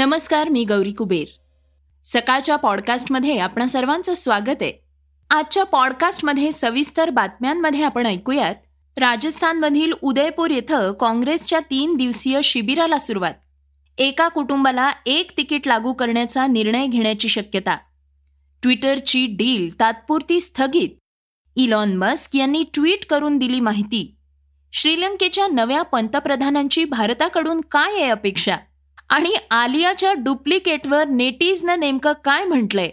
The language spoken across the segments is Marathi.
नमस्कार मी गौरी कुबेर. सकाळच्या पॉडकास्टमध्ये आपणा सर्वांचं स्वागत आहे. आजच्या पॉडकास्टमध्ये सविस्तर बातम्यांमध्ये आपण ऐकूयात. राजस्थानमधील उदयपूर येथं काँग्रेसच्या तीन दिवसीय शिबिराला सुरुवात. एका कुटुंबाला एक तिकीट लागू करण्याचा निर्णय घेण्याची शक्यता. ट्विटरची डील तात्पुरती स्थगित. इलॉन मस्क यांनी ट्विट करून दिली माहिती. श्रीलंकेच्या नव्या पंतप्रधानांची भारताकडून काय आहे अपेक्षा? आणि आलियाच्या डुप्लिकेटवर नेटीजनं नेमकं काय म्हटलंय?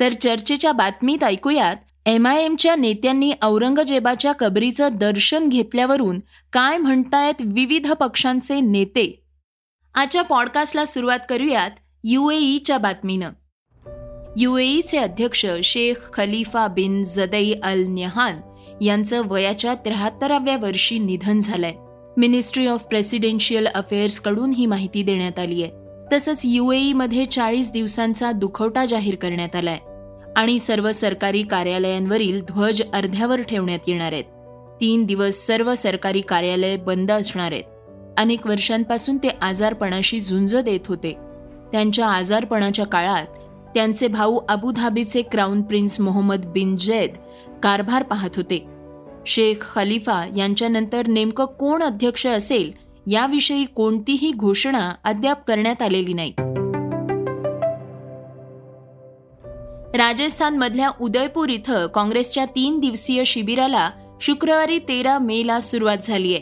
तर चर्चेच्या बातमीत ऐकूयात एम आय एमच्या नेत्यांनी औरंगजेबाच्या कबरीचं दर्शन घेतल्यावरून काय म्हणतायत विविध पक्षांचे नेते? आजच्या पॉडकास्टला सुरुवात करूयात युएईच्या बातमीनं. युएईचे अध्यक्ष शेख खलिफा बिन जदई अल न्यहान यांचं वयाच्या त्र्याहत्तराव्या वर्षी निधन झालंय. मिनिस्ट्री ऑफ प्रेसिडेन्शियल अफेअर्सकडून ही माहिती देण्यात आली आहे. तसंच युएईमध्ये चाळीस दिवसांचा दुखवटा जाहीर करण्यात आलाय. आणि सर्व सरकारी कार्यालयांवरील ध्वज अर्ध्यावर ठेवण्यात येणार आहेत. तीन दिवस सर्व सरकारी कार्यालय बंद असणार आहेत. अनेक वर्षांपासून ते आजारपणाशी झुंज देत होते. त्यांच्या आजारपणाच्या काळात त्यांचे भाऊ अबुधाबीचे crown prince Mohammed bin Zayed कारभार पाहत होते. शेख खलिफा यांच्यानंतर नेमकं कोण अध्यक्ष असेल याविषयी कोणतीही घोषणा अद्याप करण्यात आलेली नाही. राजस्थानमधल्या उदयपूर इथं काँग्रेसच्या तीन दिवसीय शिबिराला शुक्रवारी तेरा मे ला सुरुवात झालीय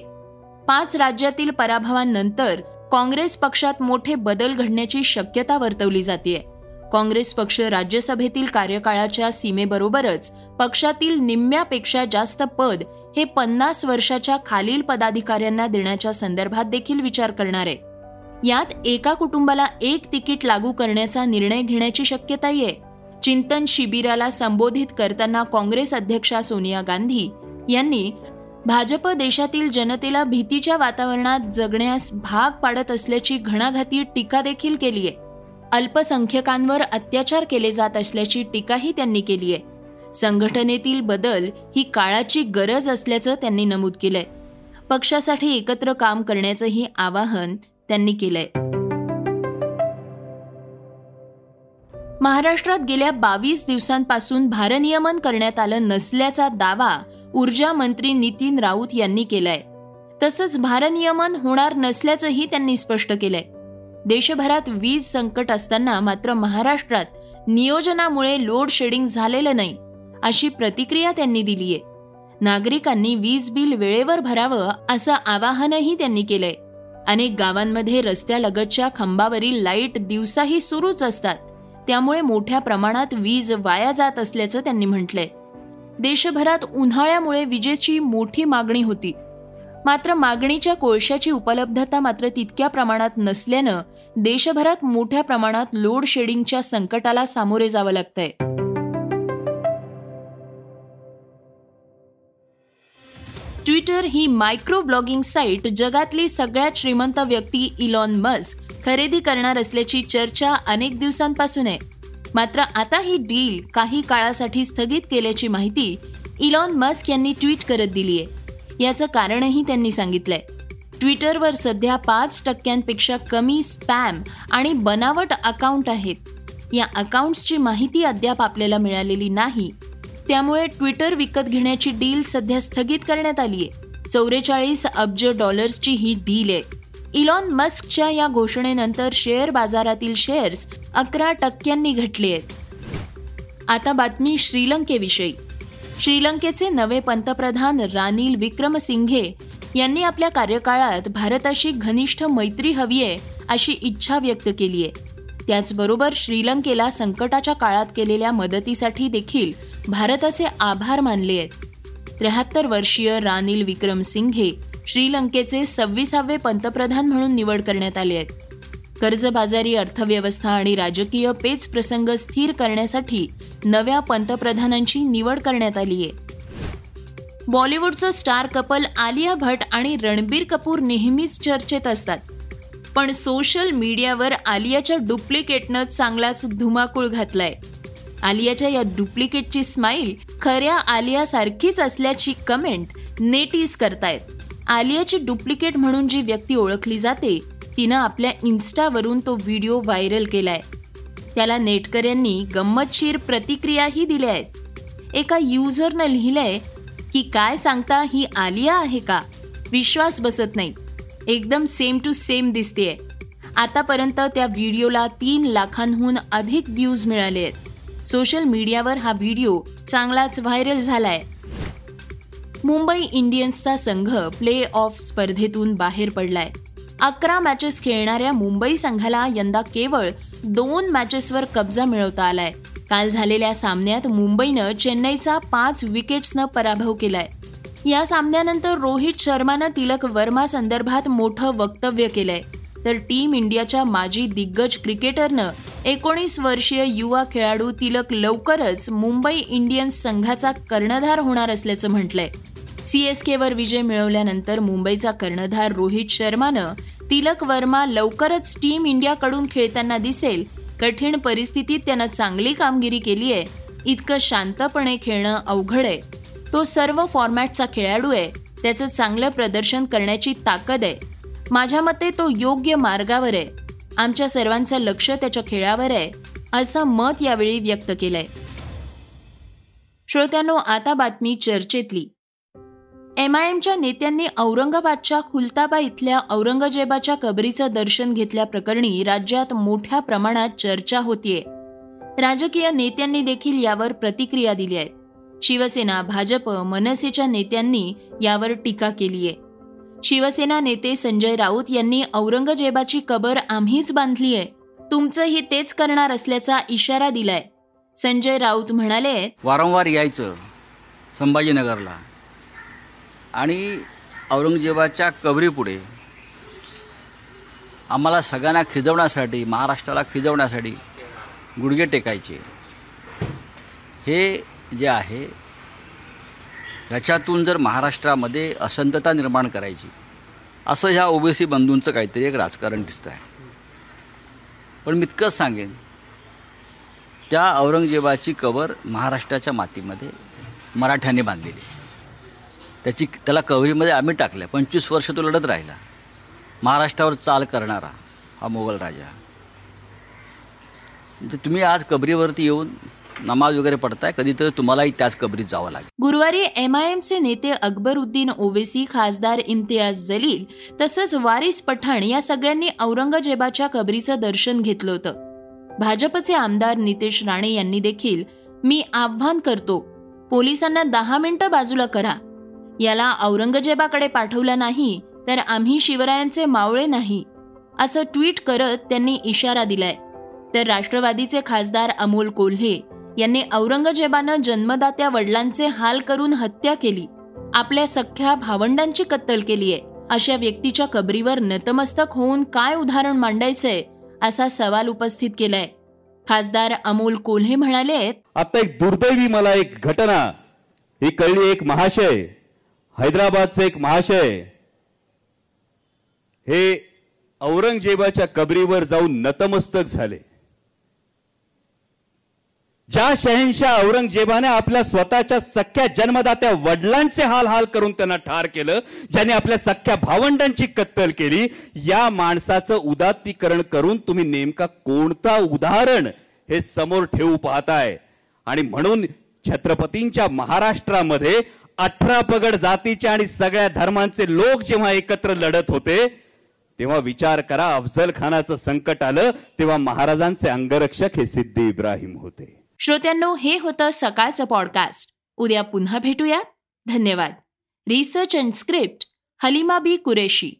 पाच राज्यातील पराभवांनंतर काँग्रेस पक्षात मोठे बदल घडण्याची शक्यता वर्तवली जाते काँग्रेस पक्ष राज्यसभेतील कार्यकाळाच्या सीमेबरोबरच पक्षातील निम्म्यापेक्षा जास्त पद हे पन्नास वर्षाच्या खालील पदाधिकाऱ्यांना देण्याच्या संदर्भात देखील विचार करणार आहे. यात एका कुटुंबाला एक तिकीट लागू करण्याचा निर्णय घेण्याची शक्यता आहे. चिंतन शिबिराला संबोधित करताना काँग्रेस अध्यक्षा सोनिया गांधी यांनी भाजप देशातील जनतेला भीतीच्या वातावरणात जगण्यास भाग पाडत असल्याची घणाघाती टीका देखील केली आहे. अल्पसंख्यकांवर अत्याचार केले जात असल्याची टीकाही त्यांनी केली आहे. संघटनेतील बदल ही काळाची गरज असल्याचं त्यांनी नमूद केलंय. पक्षासाठी एकत्र काम करण्याचंही आवाहन त्यांनी केलंय. महाराष्ट्रात गेल्या बावीस दिवसांपासून भारनियमन करण्यात आलं नसल्याचा दावा ऊर्जा मंत्री नितीन राऊत यांनी केलाय. तसंच भारनियमन होणार नसल्याचंही त्यांनी स्पष्ट केलंय. देशभरात वीज संकट असताना मात्र महाराष्ट्रात नियोजनामुळे लोड शेडिंग झालेलं नाही अशी प्रतिक्रिया त्यांनी दिलीय. नागरिकांनी वीज बिल वेळेवर भरावं असं आवाहनही त्यांनी केलंय. अनेक गावांमध्ये रस्त्यालगतच्या खांबावरील लाइट दिवसाही सुरूच असतात. त्यामुळे मोठ्या प्रमाणात वीज वाया जात असल्याचं त्यांनी म्हटलंय. देशभरात उन्हाळ्यामुळे विजेची मोठी मागणी होती. मात्र मागणीच्या कोळशाची उपलब्धता मात्र तितक्या प्रमाणात नसल्यानं देशभरात मोठ्या प्रमाणात लोड शेडिंगच्या संकटाला सामोरे जावं लागतंय. ट्विटर ही मायक्रो ब्लॉगिंग साईट जगातली सगळ्यात श्रीमंत व्यक्ती इलॉन मस्क खरेदी करणार असल्याची चर्चा अनेक दिवसांपासून आहे. मात्र आता ही डील काही काळासाठी स्थगित केल्याची माहिती इलॉन मस्क यांनी ट्विट करत दिली आहे याचं कारणही त्यांनी सांगितलंय. ट्विटरवर सध्या पाच टक्क्यांपेक्षा कमी स्पॅम आणि बनावट अकाउंट आहेत. या अकाउंट्सची माहिती अद्याप आपल्याला मिळालेली नाही. त्यामुळे ट्विटर विकत घेण्याची डील सध्या स्थगित करण्यात आली आहे चौवेचाळीस अब्ज डॉलर्सची ही डील आहे. इलॉन मस्कच्या या घोषणेनंतर शेअर बाजारातील शेअर्स अकरा टक्क्यांनी घटले आहेत. आता बातमी श्रीलंकेविषयी. श्रीलंकेचे नवे पंतप्रधान रानिल विक्रमसिंघे यांनी आपल्या कार्यकाळात भारताशी घनिष्ठ मैत्री हवी आहे अशी इच्छा व्यक्त केली आहे. त्याचबरोबर श्रीलंकेला संकटाच्या काळात केलेल्या मदतीसाठी देखील भारताचे आभार मानले आहेत. त्र्याहत्तर वर्षीय रानिल विक्रमसिंघे श्रीलंकेचे सव्वीसावे पंतप्रधान म्हणून निवड करण्यात आले आहेत. कर्जबाजारी अर्थव्यवस्था आणि राजकीय पेच प्रसंग स्थिर करण्यासाठी नव्या पंतप्रधानांची निवड करण्यात आली आहे. बॉलिवूडचं स्टार कपल आलिया भट आणि रणबीर कपूर नेहमीच चर्चेत असतात. पण सोशल मीडियावर आलियाच्या डुप्लिकेटनं चांगलाच धुमाकूळ घातलाय. आलियाच्या या डुप्लिकेटची स्माईल खऱ्या आलियासारखीच असल्याची कमेंट नेटीज करतायत. आलियाची डुप्लिकेट म्हणून जी व्यक्ती ओळखली जाते तिनं आपल्या इन्स्टावरून तो व्हिडिओ व्हायरल केलाय. त्याला नेटकऱ्यांनी गंमतशीर प्रतिक्रियाही दिल्या आहेत. एका युजरनं लिहिलंय की काय सांगता ही आलिया आहे का? विश्वास बसत नाही. एकदम सेम टू सेम दिसतेय. आतापर्यंत त्या व्हिडिओला तीन लाखांहून अधिक व्ह्यूज मिळाले आहेत. सोशल मीडियावर हा व्हिडिओ चांगलाच व्हायरल झालाय. मुंबई इंडियन्सचा संघ प्ले ऑफ स्पर्धेतून बाहेर पडलाय. अकरा मॅचेस खेळणाऱ्या मुंबई संघाला यंदा केवळ दोन मॅचेसवर कब्जा मिळवता आलाय. काल झालेल्या सामन्यात मुंबईनं चेन्नईचा पाच विकेट्सनं पराभव केलाय. या सामन्यानंतर रोहित शर्मानं तिलक वर्मा संदर्भात मोठं वक्तव्य केलंय. तर टीम इंडियाच्या माजी दिग्गज क्रिकेटरनं एकोणीस वर्षीय युवा खेळाडू तिलक लवकरच मुंबई इंडियन्स संघाचा कर्णधार होणार असल्याचं म्हटलंय. सीएसकेवर विजय मिळवल्यानंतर मुंबईचा कर्णधार रोहित शर्मानं तिलक वर्मा लवकरच टीम इंडियाकडून खेळताना दिसेल. कठीण परिस्थितीत त्यानं चांगली कामगिरी केली आहे. इतकं शांतपणे खेळणं अवघड आहे. तो सर्व फॉर्मॅटचा खेळाडू आहे. त्याचं चांगलं प्रदर्शन करण्याची ताकद आहे. माझ्या मते तो योग्य मार्गावर आहे. आमच्या सर्वांचं लक्ष त्याच्या खेळावर आहे असं मत यावेळी व्यक्त केलंय. श्रोत्यांनो आता बातमी चर्चेतली. एमआयएमच्या नेत्यांनी औरंगाबादच्या खुलताबा इथल्या औरंगजेबाच्या कबरीचं दर्शन घेतल्याप्रकरणी राज्यात मोठ्या प्रमाणात चर्चा होतीये. राजकीय नेत्यांनी देखील यावर प्रतिक्रिया दिली आहेत शिवसेना भाजप मनसेच्या नेत्यांनी यावर टीका केली आहे शिवसेना नेते संजय राऊत यांनी औरंगजेबाची कबर आम्हीच बांधली आहे तुमचंही तेच करणार असल्याचा इशारा दिलाय. संजय राऊत म्हणाले वारंवार यायचं संभाजीनगरला. आणि औरंगजेबाच्या कबरीपुढे आम्हाला सगळ्यांना खिजवण्यासाठी महाराष्ट्राला खिजवण्यासाठी गुडघे टेकायचे. हे जे आहे ह्याच्यातून जर महाराष्ट्रामध्ये असंतता निर्माण करायची असं ह्या ओबीसी बंधूंचं काहीतरी एक राजकारण दिसतं आहे पण मी इतकंच सांगेन त्या औरंगजेबाची कबर महाराष्ट्राच्या मातीमध्ये मराठ्यांनी बांधलेली त्याची त्याला कवरीमध्ये आम्ही टाकल्या. पंचवीस वर्ष तो लढत राहिला. महाराष्ट्रावर चाल करणारा हा मोगल राजा. तुम्ही आज कबरीवरती येऊन नमाज वगैरे पडताय कधीतरी तुम्हालाही त्याच कबरीत जावं लागेल. गुरुवारी एम आयएम चे नेते अकबरुद्दीन ओवेसी खासदार इम्तियाज जलील तसंच वारिस पठाण या सगळ्यांनी औरंगजेबाच्या कबरीचं दर्शन घेतलं होतं. भाजपचे आमदार नितेश राणे यांनी देखील मी आव्हान करतो. पोलिसांना दहा मिनिटं बाजूला करा. याला औरंगजेबाकडे पाठवलं नाही तर आम्ही शिवरायांचे मावळे नाही असं ट्विट करत त्यांनी इशारा दिलाय. तर राष्ट्रवादीचे खासदार अमोल कोल्हे यांनी औरंगजेबानं जन्मदात्या वडिलांचे हाल करून हत्या केली. आपल्या सख्ख्या भावंडांची कत्तल केलीय. अशा व्यक्तीच्या कबरीवर नतमस्तक होऊन काय उदाहरण मांडायचंय असा सवाल उपस्थित केलाय. खासदार अमोल कोल्हे म्हणाले आता एक दुर्दैवी मला एक घटना ही कळली एक महाशय. हैदराबादचे एक महाशय हे औरंगजेबाच्या कबरीवर जाऊन नतमस्तक झाले. ज्या शहनशाह औरंगजेबाने आपल्या स्वतःच्या सख्या जन्मदात्या वडिलांचे हाल हाल करून त्यांना ठार केलं ज्याने आपल्या सख्या भावंडांची कत्तल केली या माणसाचं उदात्तीकरण करून तुम्ही नेमका कोणता उदाहरण हे समोर ठेवू पाहताय. आणि म्हणून छत्रपतींच्या महाराष्ट्रामध्ये अठरा पगड जातीचे आणि सगळ्या धर्मांचे लोक जेव्हा एकत्र लढत होते तेव्हा विचार करा अफजल खानाचं संकट आलं तेव्हा महाराजांचे अंगरक्षक हे सिद्धी इब्राहिम होते. श्रोत्यांनो हे होतं सकाळचं पॉडकास्ट उद्या पुन्हा भेटूया धन्यवाद. Research and script Halima Bi Qureshi.